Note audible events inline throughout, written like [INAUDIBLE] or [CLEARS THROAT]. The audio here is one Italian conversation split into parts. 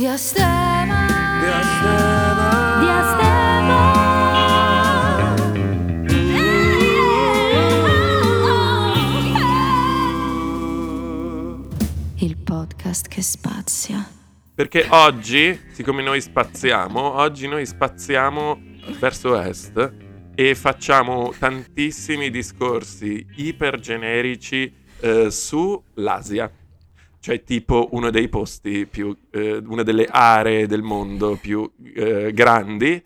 Diastema. Diastema. Il podcast che spazia. Perché oggi, siccome noi spaziamo, oggi noi spaziamo verso est e facciamo tantissimi discorsi ipergenerici eh, sull'Asia. Cioè tipo uno dei posti più, eh, una delle aree del mondo più eh, grandi,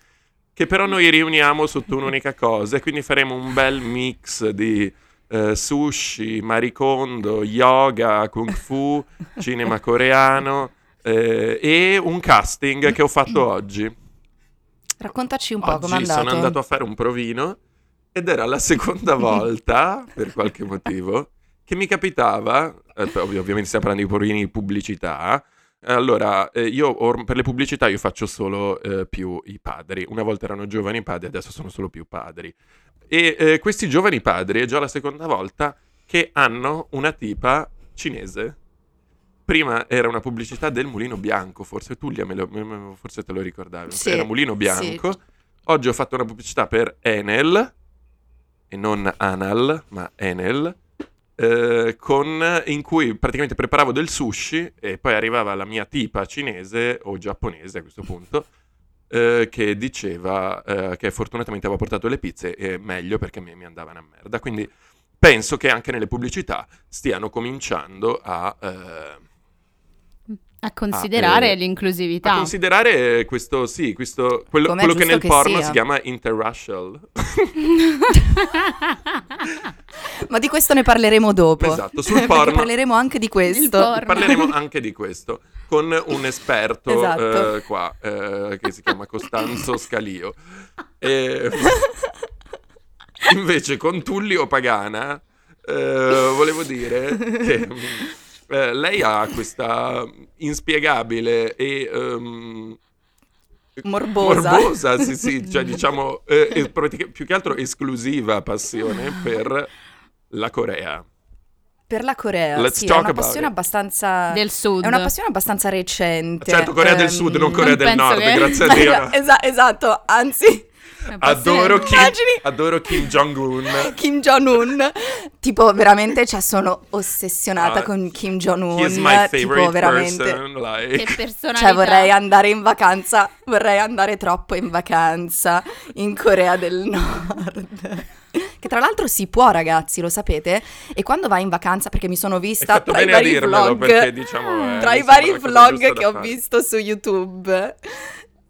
che però noi riuniamo sotto un'unica cosa e quindi faremo un bel mix di eh, sushi, maricondo, yoga, kung fu, cinema coreano eh, e un casting che ho fatto oggi. Raccontaci un po' Oggi com'è andato. sono andato a fare un provino ed era la seconda [LAUGHS] volta, per qualche motivo, che mi capitava, eh, ov- ovviamente stiamo parlando di provini di pubblicità, allora eh, io or- per le pubblicità io faccio solo eh, più i padri, una volta erano giovani padri, adesso sono solo più padri. E eh, questi giovani padri è già la seconda volta che hanno una tipa cinese. Prima era una pubblicità del Mulino Bianco, forse Tullia me lo- me- forse te lo ricordavi. Sì, era Mulino sì. Bianco. Oggi ho fatto una pubblicità per Enel, e non Anal, ma Enel, eh, con, in cui praticamente preparavo del sushi e poi arrivava la mia tipa cinese o giapponese a questo punto eh, che diceva eh, che fortunatamente aveva portato le pizze e meglio perché mi, mi andavano a merda. Quindi penso che anche nelle pubblicità stiano cominciando a... A considerare Ah, eh, l'inclusività. a considerare questo, sì, questo, quello, quello che nel che porno sia. si chiama interracial. [LAUGHS] Ma di questo ne parleremo dopo. Esatto, sul porno. parleremo anche di questo. porno. Parleremo anche di questo con un esperto Esatto. eh, qua eh, che si chiama Costanzo Scalio. E- [LAUGHS] invece con Tullio Pagana eh, volevo dire che [LAUGHS] eh, lei ha questa inspiegabile e ehm, Morbosa. morbosa, sì, sì, [LAUGHS] cioè diciamo eh, eh, più che altro esclusiva passione per la Corea. Per la Corea, Let's sì, è una passione it. abbastanza... Del sud. È una passione abbastanza recente. Certo, Corea del Ehm, Sud, non Corea non del Nord, che- grazie a [LAUGHS] Dio. Esa- esatto, anzi, Adoro Kim, adoro Kim Jong-un. [LAUGHS] Kim Jong-un, tipo veramente, cioè sono ossessionata Ah, con Kim Jong-un, He is my tipo favorite veramente... person. Like. Che personalità. Cioè vorrei andare in vacanza, vorrei andare troppo in vacanza in Corea del Nord. [LAUGHS] Che tra l'altro si può ragazzi, lo sapete? E quando vai in vacanza, perché mi sono vista tra i vari vlog, perché diciamo eh, tra i vari vlog che ho fare. visto su YouTube,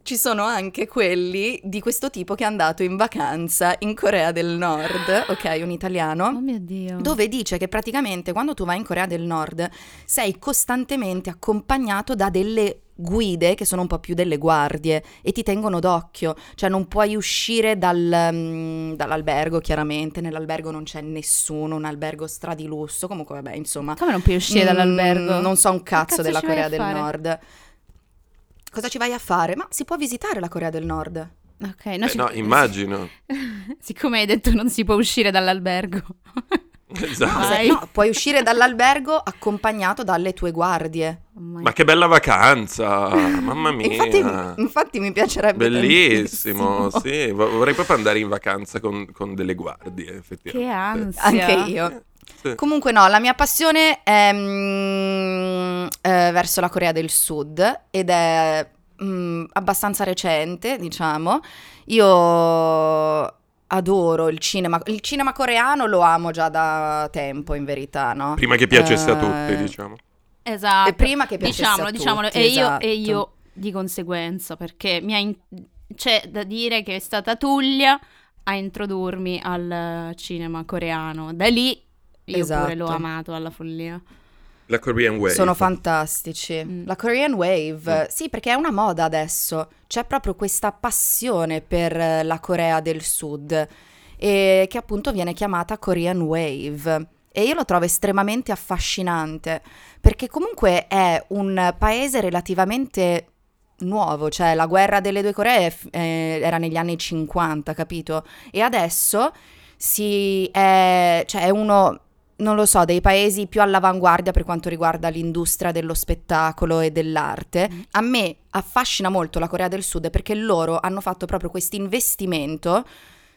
ci sono anche quelli di questo tipo che è andato in vacanza in Corea del Nord, ok, un italiano. Oh mio Dio. Dove dice che praticamente quando tu vai in Corea del Nord sei costantemente accompagnato da delle guide che sono un po' più delle guardie e ti tengono d'occhio, cioè non puoi uscire dal, mm, dall'albergo chiaramente, nell'albergo non c'è nessuno, un albergo stra di lusso, comunque vabbè insomma. Come non puoi uscire Mm, dall'albergo? Non so un cazzo, cazzo della Corea del fare? Nord. Cosa ci vai a fare? Ma si può visitare la Corea del Nord. Ok, no, Eh, ci- no, immagino. [LAUGHS] Siccome hai detto non si può uscire dall'albergo. [LAUGHS] Esatto. No, se- Vai. no, puoi uscire dall'albergo accompagnato dalle tue guardie. Oh Ma che bella vacanza, [LAUGHS] mamma mia. Infatti, infatti mi piacerebbe Bellissimo, tantissimo. sì. Vo- Vorrei proprio andare in vacanza con, con delle guardie, Che effettivamente. ansia. Anche io. Sì. Comunque no, la mia passione è mm, eh, verso la Corea del Sud ed è mm, abbastanza recente, diciamo. Io adoro il cinema. Il cinema coreano lo amo già da tempo, in verità, no? Prima che piacesse a Eh, tutti, diciamo. Esatto. E prima che piacesse diciamolo, a diciamolo. tutti, e, io, esatto. e io di conseguenza, perché mi ha in- c'è da dire che è stata Tullia a introdurmi al cinema coreano. Da lì io pure Esatto. l'ho amato alla follia. La Korean Wave. Sono fantastici. Mm. La Korean Wave, Mm. sì, perché è una moda adesso. C'è proprio questa passione per eh, la Corea del Sud, e che appunto viene chiamata Korean Wave. E io lo trovo estremamente affascinante, perché comunque è un paese relativamente nuovo, cioè la guerra delle due Coree f- eh, era negli anni 50, capito? E adesso si è, cioè è uno non lo so, dei paesi più all'avanguardia per quanto riguarda l'industria dello spettacolo e dell'arte. Mm. A me affascina molto la Corea del Sud perché loro hanno fatto proprio questo investimento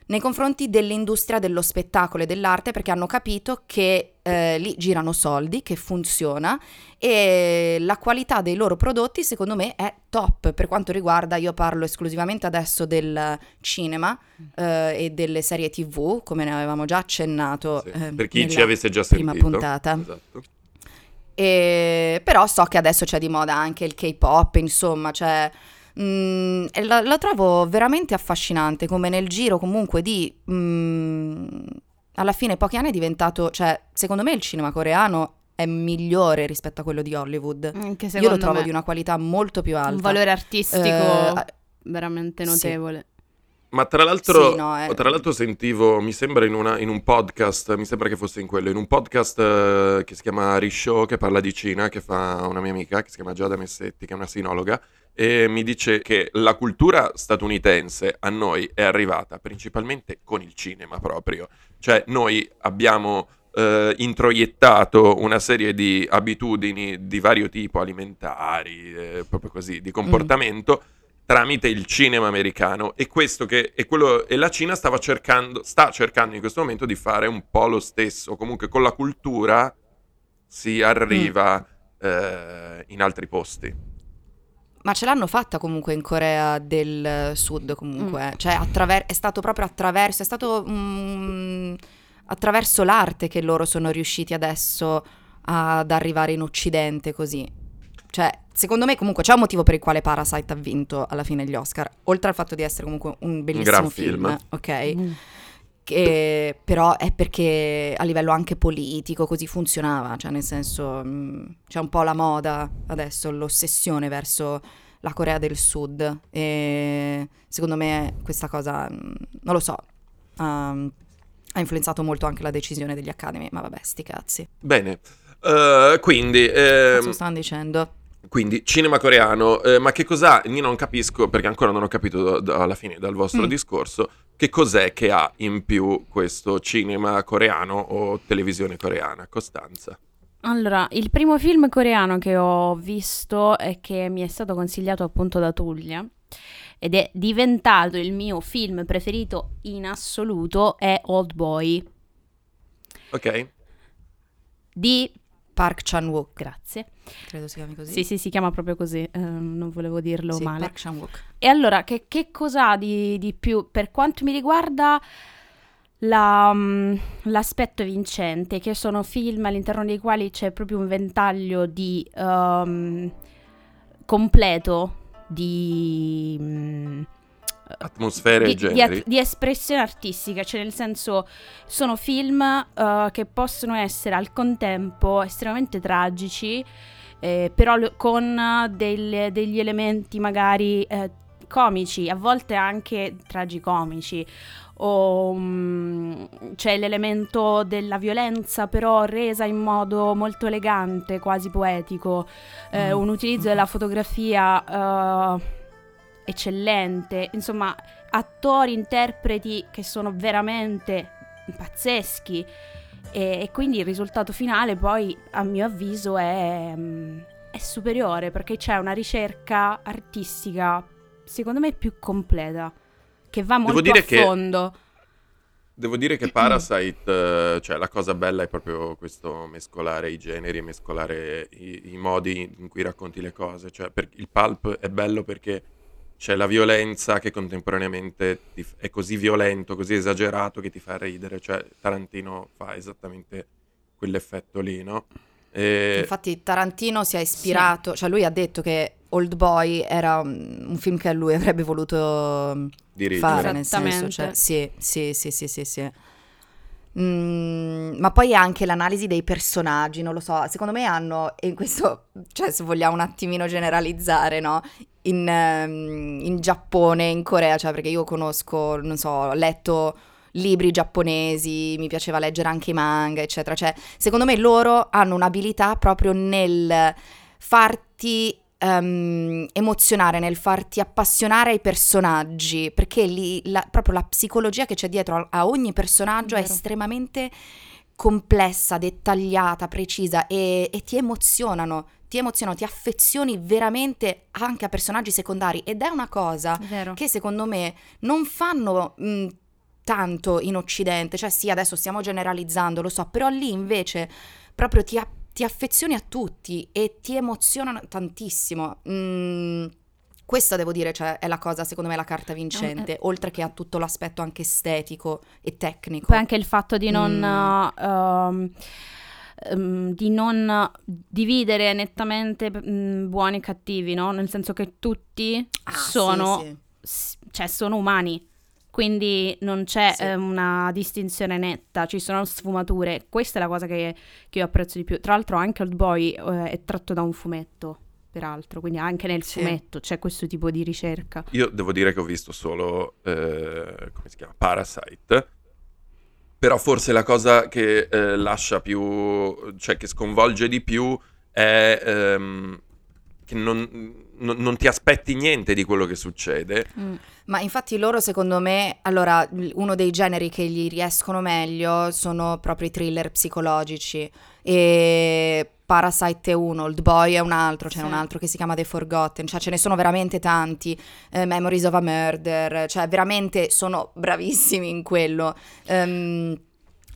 nei confronti dell'industria dello spettacolo e dell'arte perché hanno capito che eh, lì girano soldi, che funziona e la qualità dei loro prodotti secondo me è top per quanto riguarda, io parlo esclusivamente adesso del cinema eh, e delle serie tv come ne avevamo già accennato sì, eh, per chi ci avesse già sentito prima puntata. Esatto. E, però so che adesso c'è di moda anche il K-pop, insomma, cioè Mm, la, la, trovo veramente affascinante come nel giro comunque di... Mm, alla fine pochi anni è diventato, cioè secondo me il cinema coreano è migliore rispetto a quello di Hollywood. Io lo trovo di una qualità molto più alta. Un valore artistico eh, veramente notevole. Sì. Ma tra l'altro, sì, no, è... tra l'altro sentivo, mi sembra in, una, in, un podcast, mi sembra che fosse in quello, in un podcast uh, che si chiama Rishow, che parla di Cina, che fa una mia amica, che si chiama Giada Messetti, che è una sinologa, e mi dice che la cultura statunitense a noi è arrivata principalmente con il cinema proprio. Cioè noi abbiamo eh, introiettato una serie di abitudini di vario tipo, alimentari, eh, proprio così, di comportamento. Mm tramite il cinema americano e questo che è quello e la Cina stava cercando sta cercando in questo momento di fare un po' lo stesso comunque con la cultura si arriva mm. eh, in altri posti ma ce l'hanno fatta comunque in Corea del Sud comunque mm. cioè attraver- è stato proprio attraverso è stato mm, attraverso l'arte che loro sono riusciti adesso ad arrivare in Occidente così cioè, secondo me comunque c'è un motivo per il quale Parasite ha vinto alla fine gli Oscar, oltre al fatto di essere comunque un bellissimo un film, film, ok? Mm. Che, però è perché a livello anche politico così funzionava, cioè nel senso mh, mm, c'è un po' la moda adesso, l'ossessione verso la Corea del Sud e secondo me questa cosa, mh, mm, non lo so, um, ha influenzato molto anche la decisione degli Academy, ma vabbè, sti cazzi. Bene, uh, quindi... Ehm... Cosa stanno dicendo? Quindi, cinema coreano, eh, ma che cos'ha? Io non capisco, perché ancora non ho capito da, da, alla fine dal vostro mm. discorso, che cos'è che ha in più questo cinema coreano o televisione coreana? Costanza. Allora, il primo film coreano che ho visto e che mi è stato consigliato appunto da Tullia ed è diventato il mio film preferito in assoluto è Old Boy. Ok. Di Park Chan-wook. Grazie. Credo si chiami così. Sì, sì, si chiama proprio così, uh, non volevo dirlo sì, male. Park Chan-wook. E allora, che, che cosa di, di, più? Per quanto mi riguarda, la, um, l'aspetto vincente, che sono film all'interno dei quali c'è proprio un ventaglio di um, completo di... Um, atmosfere di, e generi. Di, di, espressione artistica, cioè nel senso sono film uh, che possono essere al contempo estremamente tragici, eh, però con del, degli elementi magari eh, comici, a volte anche tragicomici. O um, c'è l'elemento della violenza, però resa in modo molto elegante, quasi poetico, eh, mm. un utilizzo della fotografia uh, eccellente, insomma, attori, interpreti che sono veramente pazzeschi. E, e quindi il risultato finale poi, a mio avviso, è, mm, è superiore perché c'è una ricerca artistica, secondo me, più completa, che va molto a fondo. Che... Devo dire che Parasite, cioè la cosa bella è proprio questo mescolare i generi, mescolare i, i modi in cui racconti le cose. Cioè, il pulp è bello perché c'è la violenza che contemporaneamente f- è così violento, così esagerato che ti fa ridere, cioè Tarantino fa esattamente quell'effetto lì, no? E... Infatti Tarantino si è ispirato, sì. cioè lui ha detto che Old Boy era un film che lui avrebbe voluto mm, Dirigere. fare, nel senso, cioè, sì, sì, sì, sì, sì, sì. Mm, ma poi anche l'analisi dei personaggi, non lo so, secondo me hanno, e questo, [LAUGHS] cioè se vogliamo un attimino generalizzare, no? In, um, in Giappone, in Corea, cioè perché io conosco, non so, ho letto libri giapponesi, mi piaceva leggere anche i manga, eccetera. Cioè, secondo me loro hanno un'abilità proprio nel farti um, emozionare, nel farti appassionare ai personaggi, perché lì la, proprio la psicologia che c'è dietro a, a ogni personaggio è, è estremamente complessa, dettagliata, precisa e, e ti emozionano, ti emozionano, ti affezioni veramente anche a personaggi secondari ed è una cosa Vero. che secondo me non fanno mh, tanto in Occidente, cioè sì, adesso stiamo generalizzando, lo so, però lì invece proprio ti, a- ti affezioni a tutti e ti emozionano tantissimo. Mm, questa devo dire, cioè, è la cosa, secondo me, la carta vincente, Eh, oltre che a tutto l'aspetto anche estetico e tecnico. Poi anche il fatto di non, Mm. ehm, ehm, di non dividere nettamente mm, buoni e cattivi, no? Nel senso che tutti Ah, sì, sono, sì. s- cioè, sono umani. Quindi non c'è Sì. eh, una distinzione netta, ci sono sfumature. Questa è la cosa che, che io apprezzo di più. Tra l'altro anche Old Boy eh, è tratto da un fumetto, peraltro, quindi anche nel Sì. fumetto c'è questo tipo di ricerca. Io devo dire che ho visto solo, eh, come si chiama, Parasite, però forse la cosa che eh, lascia più, cioè che sconvolge di più è ehm, che non, non- non ti aspetti niente di quello che succede. Mm. Ma infatti loro secondo me, allora, uno dei generi che gli riescono meglio sono proprio i thriller psicologici e Parasite è uno, Old Boy è un altro, c'è Sì. un altro che si chiama The Forgotten, cioè ce ne sono veramente tanti, eh, Memories of a Murder, cioè veramente sono bravissimi in quello. Ehm,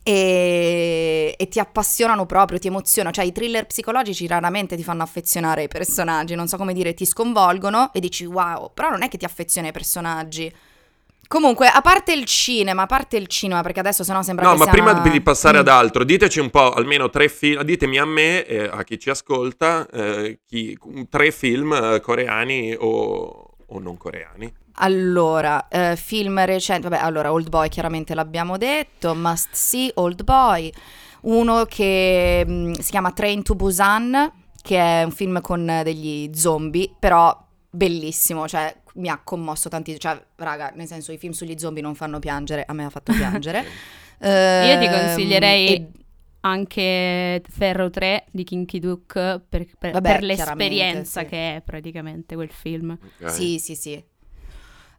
e, e ti appassionano proprio, ti emozionano. Cioè, i thriller psicologici raramente ti fanno affezionare ai personaggi, non so come dire, ti sconvolgono e dici wow, però non è che ti affezioni ai personaggi. Comunque, a parte il cinema, a parte il cinema, perché adesso sennò sembra No, ma prima una- di passare ad Mm. altro, diteci un po', almeno tre film, ditemi a me e a chi ci ascolta, eh, chi- tre film eh, coreani o, o non coreani. Allora, eh, film recenti, vabbè, allora Old Boy chiaramente l'abbiamo detto, Must See, Old Boy, uno che mh, si chiama Train to Busan, che è un film con degli zombie, però bellissimo, cioè mi ha commosso tantissimo, cioè raga, nel senso i film sugli zombie non fanno piangere, a me ha fatto [LAUGHS] piangere. Io ti consiglierei e- anche Ferro 3 di Kinky Duke per, per- Vabbè, per l'esperienza sì. che è praticamente quel film. Ok. Sì, sì, sì.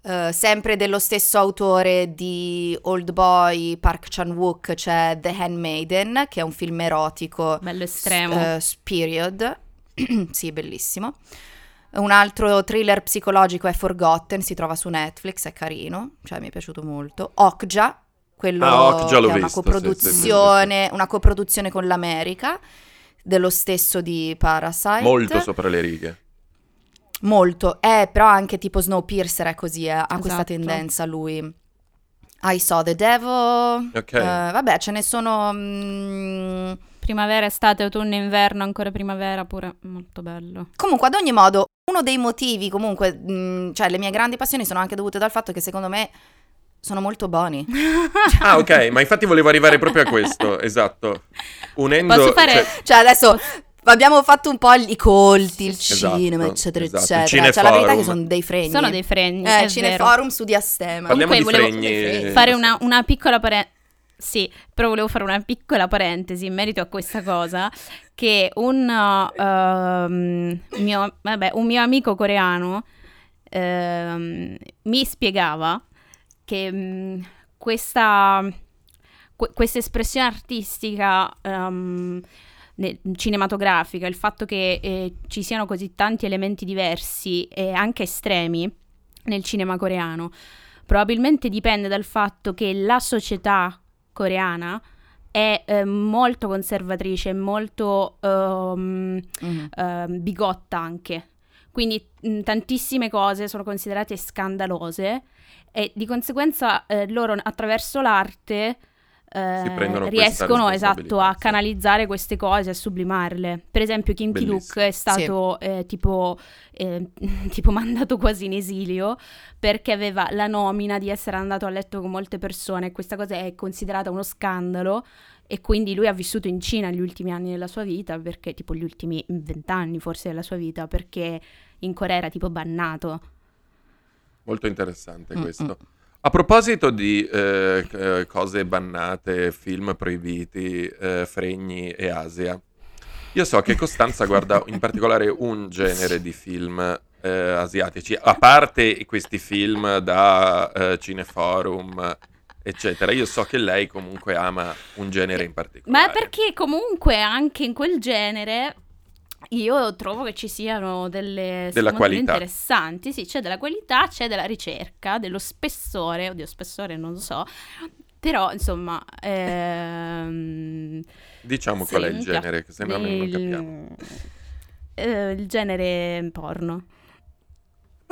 Eh, sempre dello stesso autore di Old Boy, Park Chan-wook, c'è The Handmaiden, che è un film erotico Bello estremo. eh, period. [CLEARS THROAT] sì, bellissimo. Un altro thriller psicologico è Forgotten, si trova su Netflix, è carino, cioè mi è piaciuto molto. Okja, quello Ah, Okja l'ho che è una visto, sì, coproduzione, una coproduzione con l'America, dello stesso di Parasite. Molto sopra le righe. Molto, eh, però anche tipo Snowpiercer è così, eh, ha questa Esatto. tendenza lui. I Saw the Devil, Ok. eh, vabbè ce ne sono... mm, Primavera, estate, autunno, inverno, ancora primavera, pure molto bello. Comunque, ad ogni modo, uno dei motivi, comunque, mm, cioè le mie grandi passioni sono anche dovute dal fatto che secondo me sono molto buoni. [LAUGHS] Ah, ok, ma infatti volevo arrivare proprio a questo, esatto. Unendo... Posso fare- cioè, Cioè adesso abbiamo fatto un po' i colti, il Esatto, cinema, eccetera, esatto. eccetera. Il Cioè la verità è cineforum. che sono dei fregni. Sono dei fregni, Eh, cineforum su Diastema. Parliamo Comunque di volevo fregni... Fare una, una piccola parentesi. Sì, però volevo fare una piccola parentesi in merito a questa cosa, che un, uh, um, mio, vabbè, un mio amico coreano ehm, mi spiegava che mm, questa, que- questa espressione artistica um, ne- cinematografica, il fatto che eh, ci siano così tanti elementi diversi e anche estremi nel cinema coreano, probabilmente dipende dal fatto che la società coreana è eh, molto conservatrice, molto ehm, Mhm. ehm, bigotta anche. Quindi mh, tantissime cose sono considerate scandalose e di conseguenza eh, loro attraverso l'arte eh, riescono esatto a sì. canalizzare queste cose, a sublimarle. Per esempio Kim Bellissimo. Ki-duk è stato eh, tipo, eh, [LAUGHS] tipo mandato quasi in esilio perché aveva la nomina di essere andato a letto con molte persone e questa cosa è considerata uno scandalo e quindi lui ha vissuto in Cina gli ultimi anni della sua vita, perché tipo gli ultimi vent'anni forse della sua vita, perché in Corea era tipo bannato. Molto interessante Mm, questo. A proposito di eh, eh, cose bannate, film proibiti, eh, fregni e Asia, io so che Costanza guarda in particolare un genere di film eh, asiatici, a parte questi film da eh, Cineforum eccetera. Io so che lei comunque ama un genere in particolare. Ma perché comunque anche in quel genere io trovo che ci siano delle qualità. interessanti, sì, c'è della qualità, c'è della ricerca, dello spessore, oddio spessore non lo so, però insomma... Ehm, Diciamo qual è il genere, che se no non capiamo. eh, il genere porno.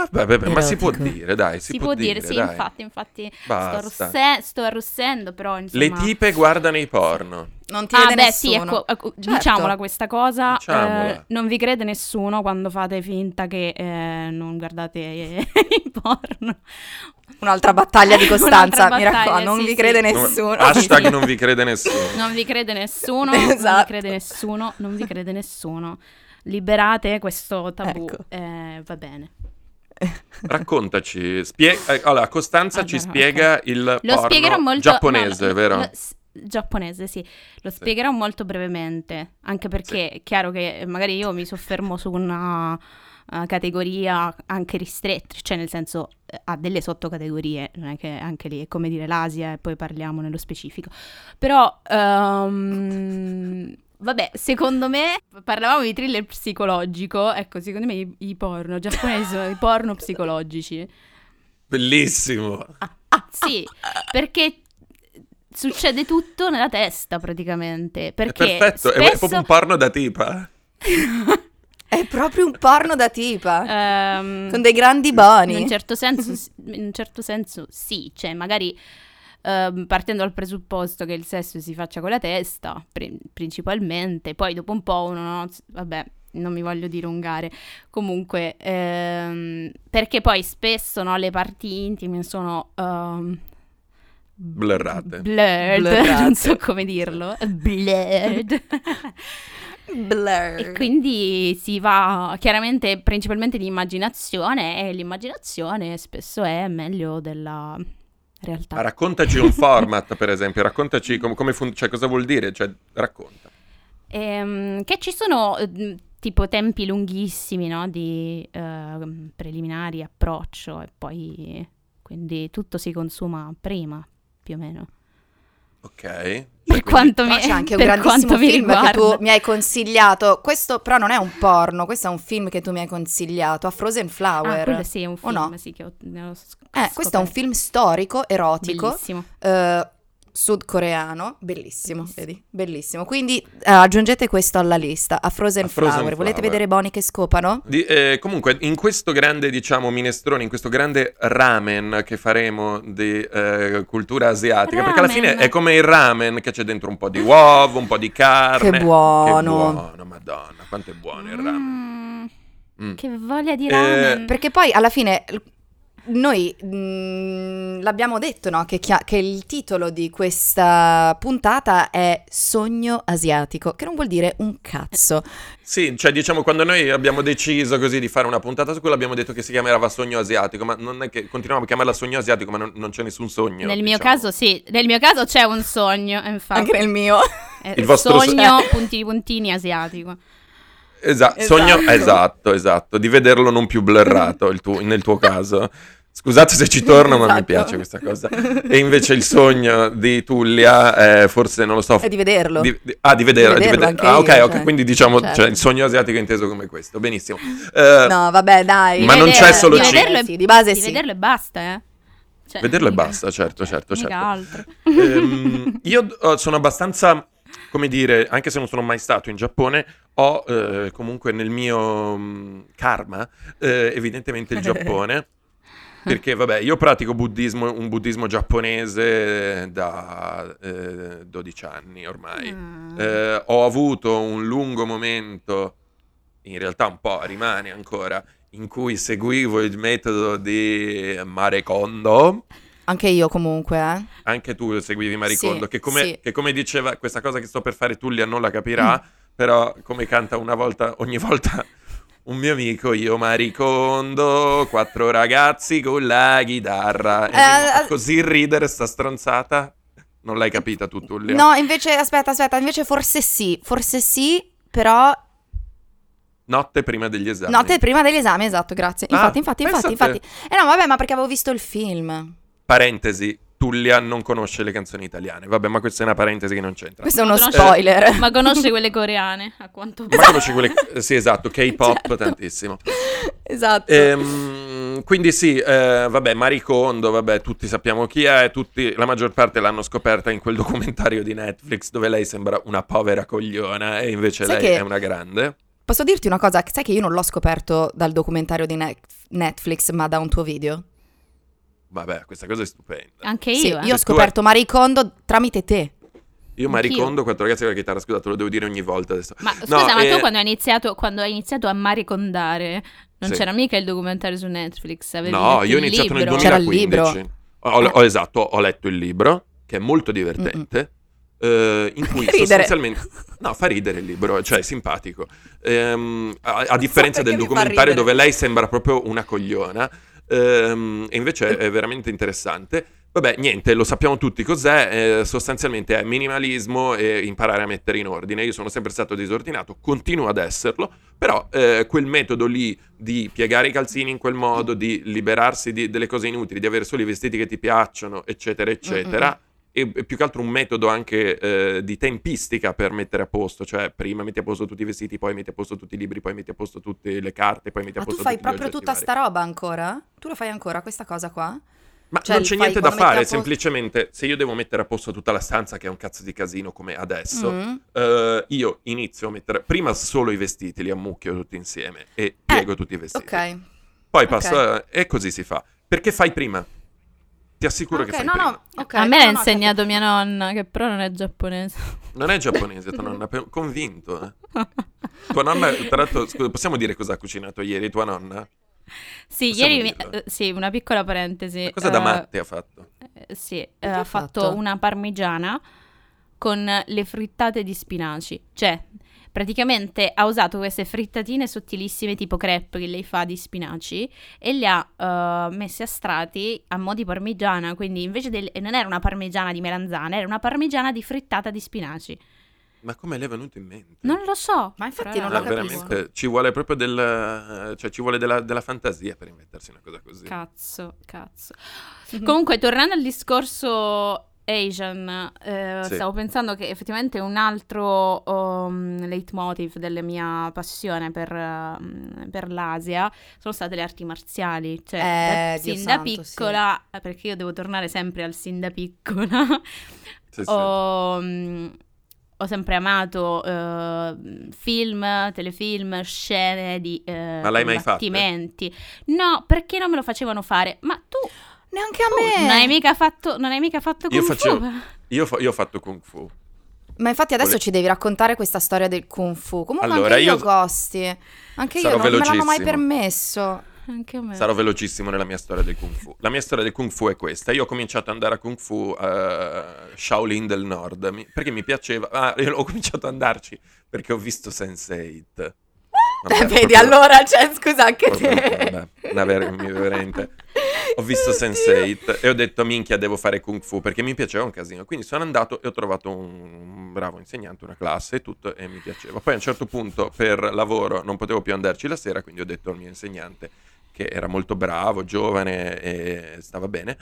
Vabbè, vabbè, ma si può dire, dai, si, Si, può dire, sì, dai. infatti, infatti sto, Basta. arrosse- sto arrossendo, però insomma... Le tipe guardano i porno. Non ti Ah, vede beh, sì, nessuno. ecco, ecco, Certo. diciamola questa cosa. Diciamola. eh, non vi crede nessuno quando fate finta che eh, non guardate eh, [LAUGHS] i porno. Un'altra battaglia di [LAUGHS] Costanza, Un'altra mi battaglia, raccomando, non sì, vi sì. crede No, nessuno. hashtag Sì. [LAUGHS] non vi crede nessuno. Non vi crede nessuno, non vi Esatto. crede nessuno, non vi crede nessuno. Liberate questo tabù, Ecco. eh, va bene. Raccontaci, spie- eh, allora Costanza ci Allora, spiega il Lo porno molto... giapponese, no, vero? lo- s- giapponese, sì. Lo spiegherò molto brevemente, anche perché è chiaro che magari io mi soffermo su una eh, categoria anche ristretta, cioè nel senso eh, ha delle sottocategorie, non è che anche lì è come dire l'Asia e poi parliamo nello specifico. Però... ehm, Vabbè, secondo me, parlavamo di thriller psicologico, ecco, secondo me i, i porno giapponesi sono i porno psicologici. Bellissimo. Sì, perché succede tutto nella testa praticamente. È Perché perfetto, è- è spesso, proprio un porno da tipa. È proprio un porno da tipa. ehm, Con dei grandi in boni. un certo senso, in un certo senso sì, cioè magari ehm, partendo dal presupposto che il sesso si faccia con la testa, pri- principalmente, poi dopo un po' uno, no, vabbè, non mi voglio dilungare, comunque, ehm, perché poi spesso no, le parti intime sono... ehm, Blurrate. Blurred, Blurrate. [LAUGHS] non so come dirlo. Blurred. Blur. e quindi si va chiaramente principalmente di immaginazione e l'immaginazione spesso è meglio della realtà. Ma raccontaci un format, per esempio, raccontaci com- come fun- cioè, cosa vuol dire, cioè, racconta. Ehm, che ci sono eh, tipo tempi lunghissimi, no? Di ehm, preliminari, approccio e poi quindi tutto si consuma prima, più o meno. Ok. Per quanto mi, c'è anche un grandissimo film che riguarda. tu mi hai consigliato. Questo però non è un porno, questo è un film che tu mi hai consigliato, a Frozen Flower. Ah, quello sì, è un O film, no? sì, che ho, ne ho sc- Eh, questo è un film storico, erotico, Bellissimo. eh, sudcoreano, bellissimo, vedi? Bellissimo. Quindi eh, aggiungete questo alla lista, a Frozen, A Frozen Flower. Volete Flower. vedere Bonnie che scopano? Di- eh, comunque, in questo grande, diciamo, minestrone, in questo grande ramen che faremo di eh, cultura asiatica, perché alla Ramen. fine è come il ramen che c'è dentro un po' di uovo, un po' di carne. Che buono. Che buono, madonna, quanto è buono il ramen. Mm, Mm. Che voglia di Eh, ramen. Perché poi alla fine l- noi mm, l'abbiamo detto, no? Che, chia- che il titolo di questa puntata è Sogno asiatico, che non vuol dire un cazzo. Sì, cioè diciamo quando noi abbiamo deciso così di fare una puntata su quello abbiamo detto che si chiamava Sogno Asiatico, ma non è che continuiamo a chiamarla Sogno Asiatico, ma non, non c'è nessun sogno. Nel mio diciamo. caso sì, nel mio caso c'è un sogno, infatti. Anche nel mio. È Il vostro so- sogno puntini puntini asiatico. Esatto, Esatto. sogno, esatto, esatto, di vederlo non più blurrato il tuo- nel tuo caso. Scusate se ci [LAUGHS] torno, ma mi Esatto. piace questa cosa. E invece il sogno di Tullia è forse, non lo so... È di vederlo. di- di- ah, di vederlo. Di di vederlo veder- anche ah, ok, io, ok, cioè. quindi diciamo Certo. cioè, il sogno asiatico è inteso come questo. Benissimo. Eh, No, vabbè, dai. Ma non Di c'è vederlo- solo di vederlo, sì, di base di sì. vederlo e basta, eh. Cioè, Vederlo e mica- basta, certo, certo, mica certo. altro. Ehm, io eh, sono abbastanza, come dire, anche se non sono mai stato in Giappone, ho eh, comunque nel mio mm, karma eh, evidentemente il Giappone. [LAUGHS] Perché, vabbè, io pratico buddismo, un buddismo giapponese da eh, 12 anni ormai. Ah. Eh, ho avuto un lungo momento, in realtà un po' rimane ancora, in cui seguivo il metodo di Mare Kondo. Anche io comunque, eh. Anche tu seguivi Maricondo, Sì, che, come, sì. che come diceva, questa cosa che sto per fare Tullia non la capirà, però come canta una volta, ogni volta [LAUGHS] un mio amico, io Maricondo, quattro ragazzi con la chitarra. Eh, così ridere sta stronzata. Non l'hai capita tu, Tullia? No, invece, aspetta, aspetta, invece forse sì, forse sì, però Notte prima degli esami. notte prima degli esami, esatto, grazie. Ah, Infatti, infatti, infatti, a infatti. Eh no, vabbè, ma perché avevo visto il film. Parentesi, Tullia non conosce le canzoni italiane. Vabbè, ma questa è una parentesi che non c'entra. Questo è uno Conosce- spoiler. Ma conosce quelle coreane, a quanto Ma conosce quelle... [LAUGHS] Sì, esatto, K-pop Certo. tantissimo. esatto. Ehm, quindi sì, eh, vabbè, Maricondo, vabbè, tutti sappiamo chi è, tutti, la maggior parte l'hanno scoperta in quel documentario di Netflix dove lei sembra una povera cogliona e invece Sai lei che- è una grande. Posso dirti una cosa? Sai che io non l'ho scoperto dal documentario di Net- Netflix, ma da un tuo video? Vabbè, questa cosa è stupenda. Anche sì, io, eh. io ho scoperto Marie Kondo tramite te. Io Maricondo, quattro ragazzi con la chitarra, scusa, te lo devo dire ogni volta adesso. Ma No, scusa, ma eh, tu quando hai iniziato, quando hai iniziato a maricondare, non Sì. c'era mica il documentario su Netflix? Avevi No, io ho iniziato nel libro? C'era il 2015. libro. Ho, ho- esatto, ho letto il libro, che è molto divertente, eh, in cui [LAUGHS] sostanzialmente... No, fa ridere il libro, cioè è simpatico. Ehm, a, a differenza del mi documentario dove lei sembra proprio una cogliona, ehm, e invece è veramente interessante. Vabbè, niente, lo sappiamo tutti cos'è, eh, sostanzialmente è minimalismo e imparare a mettere in ordine. Io sono sempre stato disordinato, continuo ad esserlo, però eh, quel metodo lì di piegare i calzini in quel modo, di liberarsi di- delle cose inutili, di avere solo i vestiti che ti piacciono, eccetera, eccetera, e e più che altro un metodo anche eh, di tempistica per mettere a posto, cioè prima metti a posto tutti i vestiti, poi metti a posto tutti i libri, poi metti a posto tutte le carte, poi metti a Ma tu posto fai proprio tutta vari. sta roba ancora? Tu lo fai ancora questa cosa qua? Ma Cioè, non c'è niente da fare, posto- semplicemente se io devo mettere a posto tutta la stanza, che è un cazzo di casino come adesso, Mm. eh, io inizio a mettere prima solo i vestiti, li ammucchio tutti insieme e piego tutti i vestiti. Ok. Poi passo a- e così si fa. Perché fai prima? Ti assicuro che Ok, fai no, no, ok. a me l'ha no, no, insegnato mia nonna, che però non è giapponese. Non è giapponese, tua nonna, [LAUGHS] convinto. eh. Tua nonna, tra l'altro, scusa, possiamo dire cosa ha cucinato ieri tua nonna? Sì, Possiamo ieri, mi- eh, sì, una piccola parentesi. Cosa da eh, matte ha fatto? eh, sì, ha ha fatto fatto? una parmigiana con le frittate di spinaci. Cioè, praticamente ha usato queste frittatine sottilissime tipo crepe che lei fa di spinaci e le ha eh, messe a strati a mo' di parmigiana. Quindi invece del... e non era una parmigiana di melanzane, era una parmigiana di frittata di spinaci. Ma come le è venuto in mente? Non lo so. Ma infatti non No, lo capisco. veramente, ci vuole proprio del, cioè ci vuole della, della fantasia per inventarsi una cosa così. Cazzo, cazzo. [LAUGHS] Comunque, tornando al discorso Asian, eh, Sì. stavo pensando che effettivamente un altro um, leitmotiv della mia passione per, um, per l'Asia sono state le arti marziali. Cioè, Eh, da- sin da santo, sì. piccola, perché io devo tornare sempre al sin da piccola, Sì, sì. ho, mm, ho sempre amato eh, film, telefilm, scene di eh, Ma l'hai mai combattimenti. No, perché non me lo facevano fare? Ma tu Neanche a tu me. non hai mica fatto, non hai mica fatto Io Kung facevo- Fu? Io, fa- io ho fatto Kung Fu. Ma infatti adesso Vole- ci devi raccontare questa storia del Kung Fu. Comunque Allora, anche io, io- Costi. Anche io non me l'hanno mai permesso. Anche a me. Sarò velocissimo nella mia storia del Kung Fu. La mia storia del Kung Fu è questa. Io ho cominciato ad andare a Kung Fu a Shaolin del Nord mi- perché mi piaceva. Ah, io ho cominciato ad andarci perché ho visto Sense8. Vabbè, Vedi, proprio- allora, cioè, scusa anche proprio- te. vabbè, una ver- mi- veramente. Ho visto Sense8 e ho detto minchia devo fare Kung Fu perché mi piaceva un casino. Quindi sono andato e ho trovato un bravo insegnante, una classe e tutto e mi piaceva. Poi a un certo punto per lavoro non potevo più andarci la sera, quindi ho detto al mio insegnante che era molto bravo, giovane e stava bene.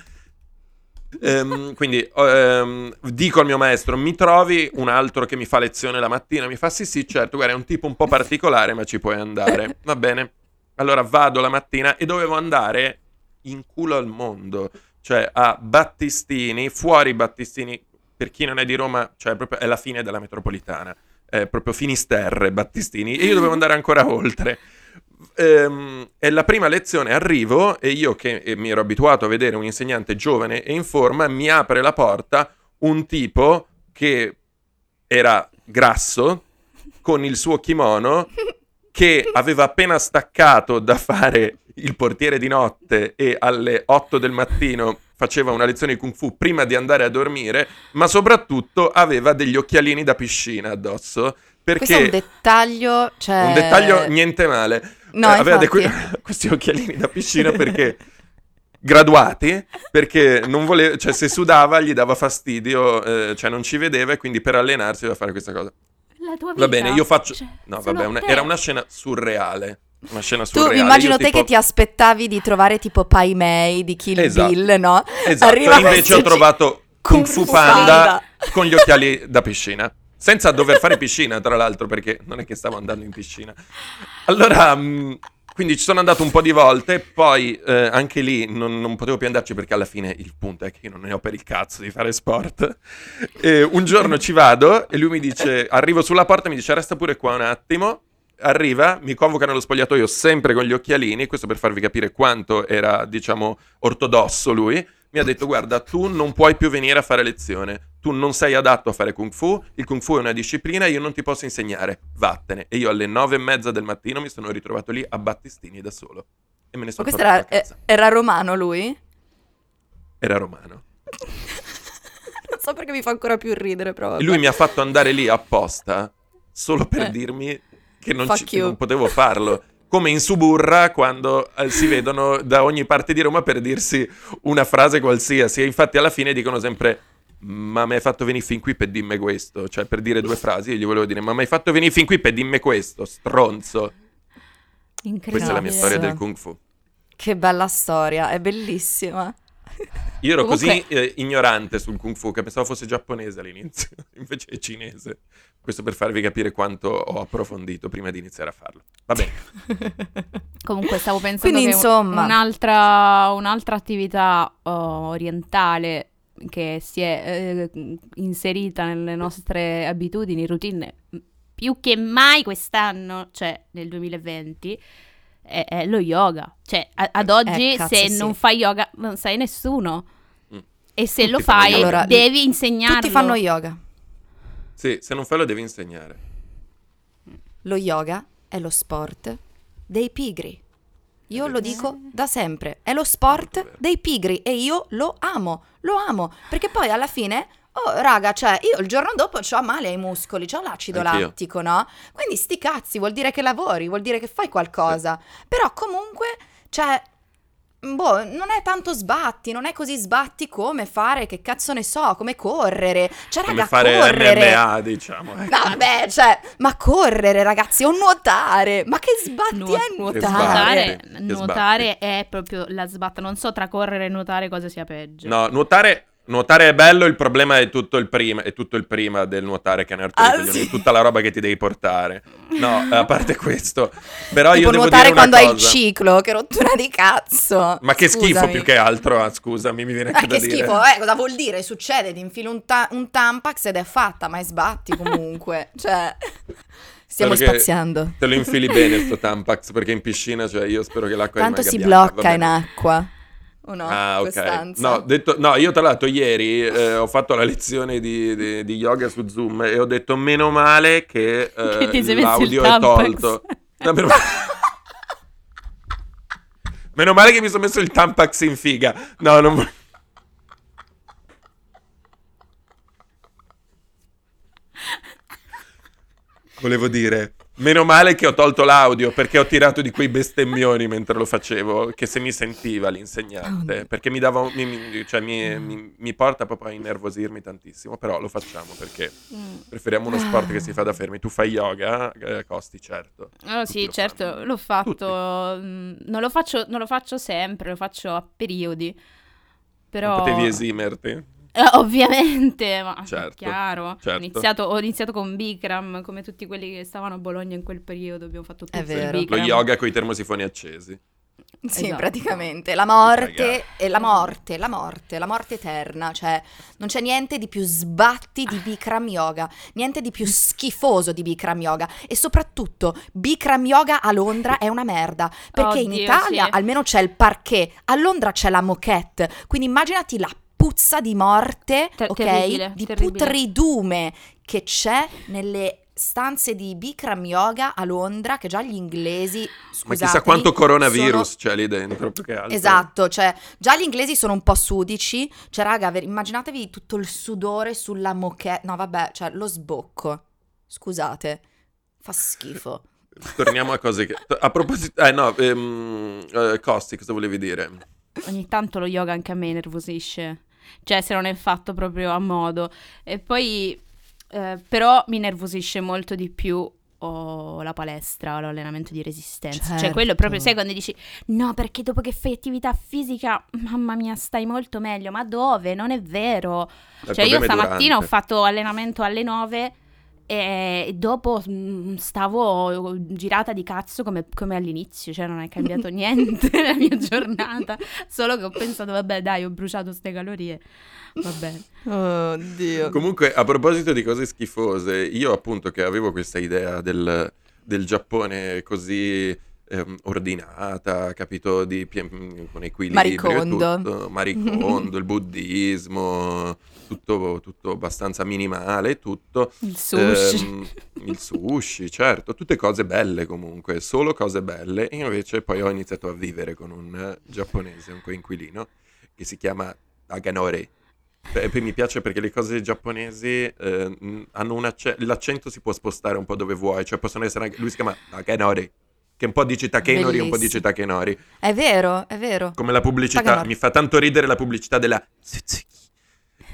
Ehm, quindi ehm, dico al mio maestro: mi trovi un altro che mi fa lezione la mattina? Mi fa: Sì, sì, certo. Guarda, è un tipo un po' particolare, ma ci puoi andare. [LAUGHS] Va bene. Allora vado la mattina e dovevo andare in culo al mondo, cioè a Battistini, fuori Battistini. Per chi non è di Roma, cioè proprio è la fine della metropolitana, è proprio Finisterre, Battistini, e io dovevo andare ancora oltre. Ehm, è la prima lezione, arrivo e io che mi ero abituato a vedere un insegnante giovane e in forma, mi apre la porta un tipo che era grasso, con il suo kimono, che aveva appena staccato da fare il portiere di notte e alle 8 del mattino faceva una lezione di kung fu prima di andare a dormire, ma soprattutto aveva degli occhialini da piscina addosso. Perché Questo è un dettaglio, cioè... un dettaglio niente male. No, Eh, aveva que- [LAUGHS] questi occhialini da piscina perché graduati perché non voleva, cioè se sudava gli dava fastidio, eh, cioè non ci vedeva e quindi per allenarsi doveva fare questa cosa. La tua vita. Va bene, io faccio Cioè, No, vabbè, una- era una scena surreale. Una scena Tu surreale. immagino Io, te tipo- che ti aspettavi di trovare tipo Pai Mei di Kill Esatto. Bill, no? Esatto, Arriva invece ho trovato Kung Fu Fu Panda, Panda. con gli occhiali da piscina. Senza dover fare piscina, tra l'altro, perché non è che stavo andando in piscina. Allora, mh, quindi ci sono andato un po' di volte, poi eh, anche lì non, non potevo più andarci perché alla fine il punto è che io non ne ho per il cazzo di fare sport. E un giorno ci vado e lui mi dice, arrivo sulla porta e mi dice resta pure qua un attimo. Arriva, mi convoca nello spogliatoio sempre con gli occhialini, questo per farvi capire quanto era, diciamo, ortodosso lui. Mi ha detto, guarda, tu non puoi più venire a fare lezione, tu non sei adatto a fare Kung Fu, il Kung Fu è una disciplina, io non ti posso insegnare, vattene. E io alle nove e mezza del mattino mi sono ritrovato lì a battistini da solo. E me ne sono tornato era, a casa. eh, era romano lui? Era romano. [LAUGHS] Non so perché mi fa ancora più ridere, però. E lui mi ha fatto andare lì apposta solo per Eh. dirmi che non, ci- non potevo farlo. Come in Suburra quando eh, si vedono da ogni parte di Roma per dirsi una frase qualsiasi. E infatti alla fine dicono sempre ma mi hai fatto venire fin qui per dirmi questo. Cioè per dire due frasi io gli volevo dire ma mi hai fatto venire fin qui per dirmi questo, stronzo. Incredibile. Questa è la mia storia del. Kung Fu. Che bella storia, è bellissima. [LAUGHS] Io ero Comunque- così eh, ignorante sul Kung Fu che pensavo fosse giapponese all'inizio, [LAUGHS] invece è cinese. Questo per farvi capire quanto ho approfondito prima di iniziare a farlo. Va bene. [LAUGHS] Comunque stavo pensando Quindi, che insomma- un'altra, un'altra attività oh, orientale che si è eh, inserita nelle nostre abitudini, routine, più che mai quest'anno, cioè nel 2020, è, è lo yoga. Cioè, a- ad oggi Eh, cazzo, se sì. non fai yoga non sai nessuno. Mm. E se Tutti lo fai. Allora, devi insegnarlo. Tutti fanno yoga. Sì, se non fai lo devi insegnare. Lo yoga è lo sport dei pigri. Io lo dico da sempre, è lo sport dei pigri e io lo amo, lo amo, perché poi alla fine, oh raga, cioè io il giorno dopo ho male ai muscoli, ho l'acido Anch'io. lattico, no? Quindi sti cazzi, vuol dire che lavori, vuol dire che fai qualcosa, però comunque, cioè, boh, non è tanto sbatti, non è così sbatti come fare, che cazzo ne so, come correre, cioè Come raga, fare correre... MMA, diciamo. ecco. No, vabbè, cioè, ma correre, ragazzi, o nuotare. Ma che sbatti Nu- è nuotare? Nuotare, nuotare è proprio la sbatta. Non so tra correre e nuotare cosa sia peggio. No, nuotare, nuotare è bello, il problema è tutto il prima, è tutto il prima del nuotare che è un Ah, coglioni, sì. tutta la roba che ti devi portare. No, a parte questo. Però tipo io devo nuotare quando hai il cosa. ciclo, che rottura di cazzo. Ma che schifo Scusami. più che altro, ah, scusami, mi viene anche Eh, da che dire. schifo, eh, cosa vuol dire? Succede, ti infili un, ta- un tampax ed è fatta, ma è sbatti comunque. [LAUGHS] cioè, stiamo Spero che spaziando. Te lo infili bene sto Tampax perché in piscina, cioè io spero che l'acqua Tanto si bianca, blocca in acqua. O no? Ah, ok. No, detto- no, io tra l'altro ieri eh, ho fatto la lezione di, di- di yoga su Zoom e ho detto meno male che, [LAUGHS] eh, Che l'audio il è tolto. No, meno... [LAUGHS] meno male che mi sono messo il Tampax in figa. No, non vo- [LAUGHS] Volevo dire, meno male che ho tolto l'audio perché ho tirato di quei bestemmioni mentre lo facevo, che se mi sentiva l'insegnante, perché mi dava, mi, mi- cioè mi, mi- porta proprio a innervosirmi tantissimo, però lo facciamo perché Mm. preferiamo uno sport che si fa da fermi. Tu fai yoga, eh, Costi, certo. Oh, sì, lo certo, fanno. l'ho fatto. Mm, Non lo faccio, non lo faccio sempre, lo faccio a periodi. Però... Non potevi esimerti. Eh, ovviamente, [LAUGHS] ma Certo, chiaro. certo. Ho, iniziato, ho iniziato con Bikram, come tutti quelli che stavano a Bologna in quel periodo. Abbiamo fatto tutto È il vero. Lo Bikram. yoga con i termosifoni accesi. Sì, Esatto. praticamente. La morte e la morte, la morte, la morte eterna. Cioè, non c'è niente di più sbatti di Bikram Yoga, niente di più schifoso di Bikram Yoga. E soprattutto, Bikram Yoga a Londra è una merda. Perché in Oddio, Italia sì. almeno c'è il parquet, a Londra c'è la moquette. Quindi immaginati la puzza di morte, Ter- ok? terribile, di terribile. putridume che c'è nelle stanze di Bikram Yoga a Londra, che già gli inglesi, Ma chissà quanto coronavirus sono- c'è lì dentro, più che altro. Esatto, cioè già gli inglesi sono un po' sudici, cioè raga, ver- immaginatevi tutto il sudore sulla moquette, no vabbè, cioè lo sbocco, scusate, fa schifo. Torniamo a cose che... A proposito... Eh no, ehm, eh, Costi, cosa volevi dire? Ogni tanto lo yoga anche a me nervosisce. Cioè, se non è fatto proprio a modo. E poi, eh, però, mi nervosisce molto di più o la palestra o l'allenamento di resistenza. Cioè Certo. quello è proprio, sai quando dici no perché dopo che fai attività fisica, mamma mia, stai molto meglio, ma dove? Non è vero. Il Cioè io stamattina ho fatto allenamento alle 9 e dopo mm, stavo girata di cazzo come, come all'inizio, cioè non è cambiato [LAUGHS] niente nella mia giornata, solo che ho pensato vabbè dai ho bruciato ste calorie, va bene. Oddio. Comunque, a proposito di cose schifose, io appunto che avevo questa idea del, del Giappone così ehm, ordinata, capito, di, pie- con equilibrio Maricondo. tutto, maricondo, il buddismo, tutto, tutto abbastanza minimale, tutto. Il sushi. Ehm, il sushi, certo, tutte cose belle comunque, solo cose belle. E invece poi ho iniziato a vivere con un eh, giapponese, un coinquilino, che si chiama Taganore. E poi mi piace perché le cose giapponesi eh, hanno un accento, l'accento si può spostare un po' dove vuoi, cioè possono essere anche, lui si chiama Takenori, che un po' dice Takenori e un po' dice. Takenori, È vero, è vero. come la pubblicità, Takenori. mi fa tanto ridere la pubblicità della Suzuki,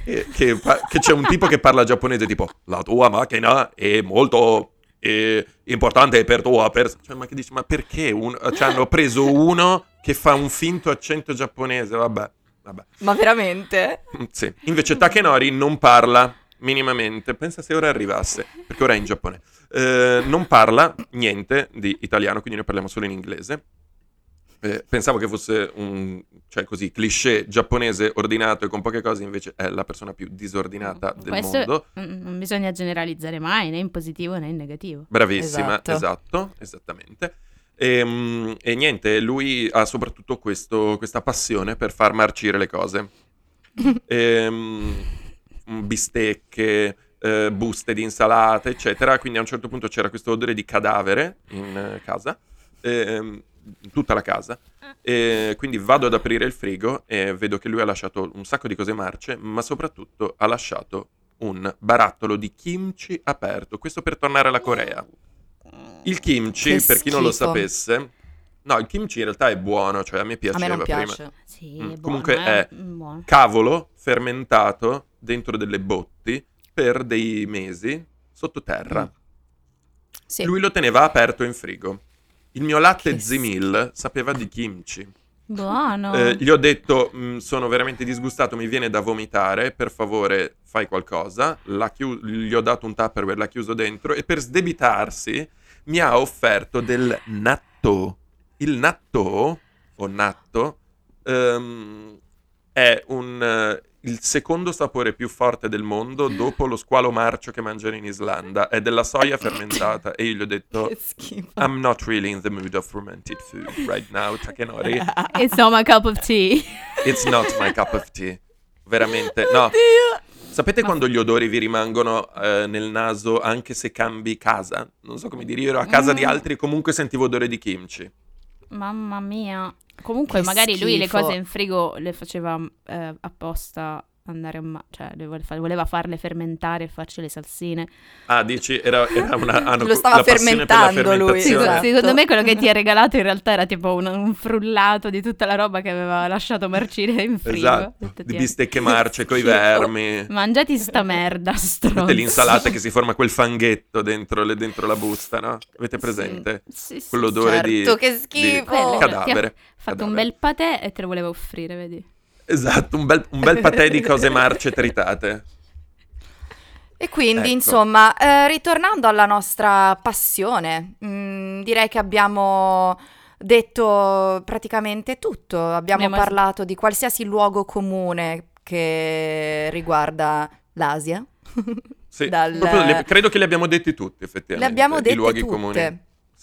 eh, che, fa- che c'è un tipo che parla giapponese tipo la tua macchina è molto eh, importante per tua persona, cioè, ma che dici, ma perché? Un- cioè, hanno preso uno che fa un finto accento giapponese, vabbè, vabbè. Ma veramente? Sì. Invece Takenori non parla minimamente. Pensa se ora arrivasse, perché ora è in Giappone. Eh, non parla niente di italiano, quindi noi parliamo solo in inglese. Eh, pensavo che fosse un, cioè così, cliché giapponese ordinato e con poche cose, invece è la persona più disordinata del Questo mondo. non bisogna generalizzare mai, né in positivo né in negativo. Bravissima, Esatto. esatto, esattamente. E, e niente, lui ha soprattutto questo- questa passione per far marcire le cose. [LAUGHS] Ehm, bistecche, eh, buste di insalata, eccetera. Quindi a un certo punto c'era questo odore di cadavere in eh, casa, in tutta la casa. E quindi vado ad aprire il frigo e vedo che lui ha lasciato un sacco di cose marce, ma soprattutto ha lasciato un barattolo di kimchi aperto. Questo per tornare alla Corea. Il kimchi, Che per chi non lo sapesse, no, il kimchi in realtà è buono, cioè a me A piaceva me non prima. piace. Sì, Mm, è buono, comunque eh, è- mm, buono. Cavolo fermentato dentro delle botti per dei mesi sottoterra. Mm. Sì. Lui lo teneva aperto in frigo. Il mio latte Che Zimil sapeva di kimchi. Buono. Eh, gli ho detto, "Mm, sono veramente disgustato, mi viene da vomitare, per favore fai qualcosa. L'ha chiu- gli ho dato un tupperware, l'ha chiuso dentro e per sdebitarsi mi ha offerto del natto. Il natto, o natto, ehm, è un, eh, il secondo sapore più forte del mondo dopo lo squalo marcio che mangiano in Islanda. È della soia fermentata e io gli ho detto... I'm not really in the mood of fermented food right now, Takenori. [LAUGHS] It's not my cup of tea. It's not my cup of tea. Veramente, no. Oddio. Sapete quando gli odori vi rimangono eh, nel naso anche se cambi casa? Non so come dire, io ero a casa di Mm. altri e comunque sentivo odore di kimchi. Mamma mia. Comunque, Che magari lui le schifo. cose in frigo le faceva eh, apposta andare a ma- cioè fa- voleva farle fermentare e farci le salsine. Ah, dici, era, era una... [LAUGHS] hanno Lo stava fermentando lui, esatto. Secondo me quello che ti ha regalato in realtà era tipo un, un frullato di tutta la roba che aveva lasciato marcire in frigo. Esatto, Detto, di "Tieni, bistecche marce coi Schifo. vermi. Mangiati sta merda, [LAUGHS] stronzo. Avete l'insalata che si forma quel fanghetto dentro, le- dentro la busta, no? Avete presente? Sì, sì, Quell'odore di, Certo, che di schifo. Bello. cadavere. Ha fatto cadavere. un bel patè e te lo voleva offrire, vedi? Esatto, un bel, un bel patè di cose [LAUGHS] marce tritate. E quindi, Ecco. insomma, eh, ritornando alla nostra passione, mm, direi che abbiamo detto praticamente tutto. Abbiamo Abbiamo- parlato di qualsiasi luogo comune che riguarda l'Asia. Sì, [LAUGHS] Dal- le- credo che li abbiamo detti tutti, effettivamente. abbiamo i dette luoghi tutte. comuni.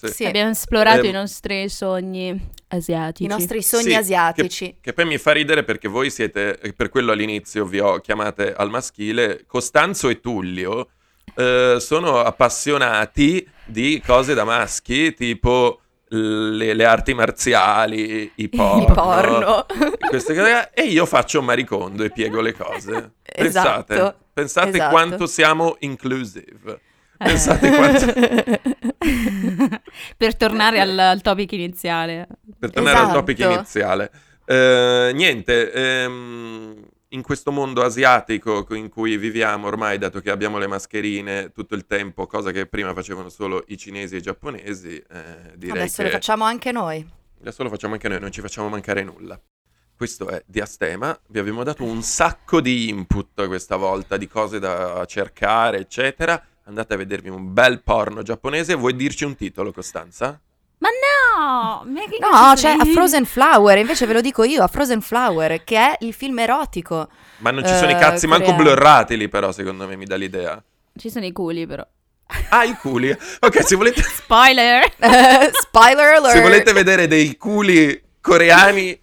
Sì. Sì, Abbiamo esplorato Ehm, i nostri sogni asiatici. i nostri sogni Sì, asiatici. Che, che poi mi fa ridere perché voi siete, e per quello all'inizio vi ho chiamate al maschile, Costanzo e Tullio eh, sono appassionati di cose da maschi, tipo le, le arti marziali, i porno, [LAUGHS] I porno. queste cose, e io faccio maricondo e piego le cose. [LAUGHS] Pensate, Esatto, pensate esatto. quanto siamo inclusive. [LAUGHS] Pensate quanto... [LAUGHS] per tornare al, al topic iniziale. Per tornare al Esatto. topic iniziale. Eh, niente, ehm, in questo mondo asiatico in cui viviamo ormai, dato che abbiamo le mascherine tutto il tempo, cosa che prima facevano solo i cinesi e i giapponesi, eh, direi Adesso che le facciamo anche noi. adesso lo facciamo anche noi, non ci facciamo mancare nulla. Questo è Diastema, vi abbiamo dato un sacco di input questa volta, di cose da cercare, eccetera. Andate a vedervi un bel porno giapponese. Vuoi dirci un titolo, Costanza? Ma no! Ma No, sei? A Frozen Flower, invece ve lo dico io, A Frozen Flower, che è il film erotico. Ma non ci sono i Eh, cazzi manco coreano. blurrati lì, però, secondo me mi dà l'idea. Ci sono i culi, però. Ah, i culi. Ok, se volete, [LAUGHS] Spoiler! [LAUGHS] Spoiler alert! se volete vedere dei culi coreani,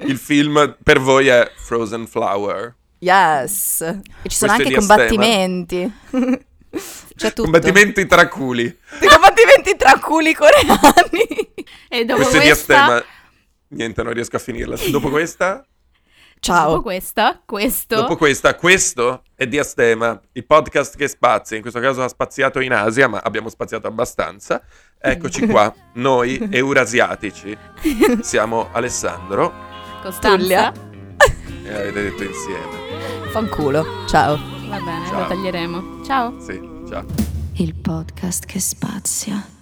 il film per voi è Frozen Flower. Yes. E ci sono Questo anche combattimenti. [LAUGHS] C'è tutto. Combattimenti tra culi. I combattimenti tra culi coreani. [LAUGHS] e dopo Questo è questa... Diastema. Niente, non riesco a finirla. Dopo questa... Dopo Ciao. questa, questo... Dopo questa, questo è Diastema, il podcast che spazia. In questo caso ha spaziato in Asia, ma abbiamo spaziato abbastanza. Eccoci qua, [LAUGHS] noi eurasiatici. Siamo Alessandro Costanza. Tullia. e avete detto insieme. Fanculo. Ciao. Va bene, Ciao. lo taglieremo. Ciao. Sì, ciao. Il podcast che spazia.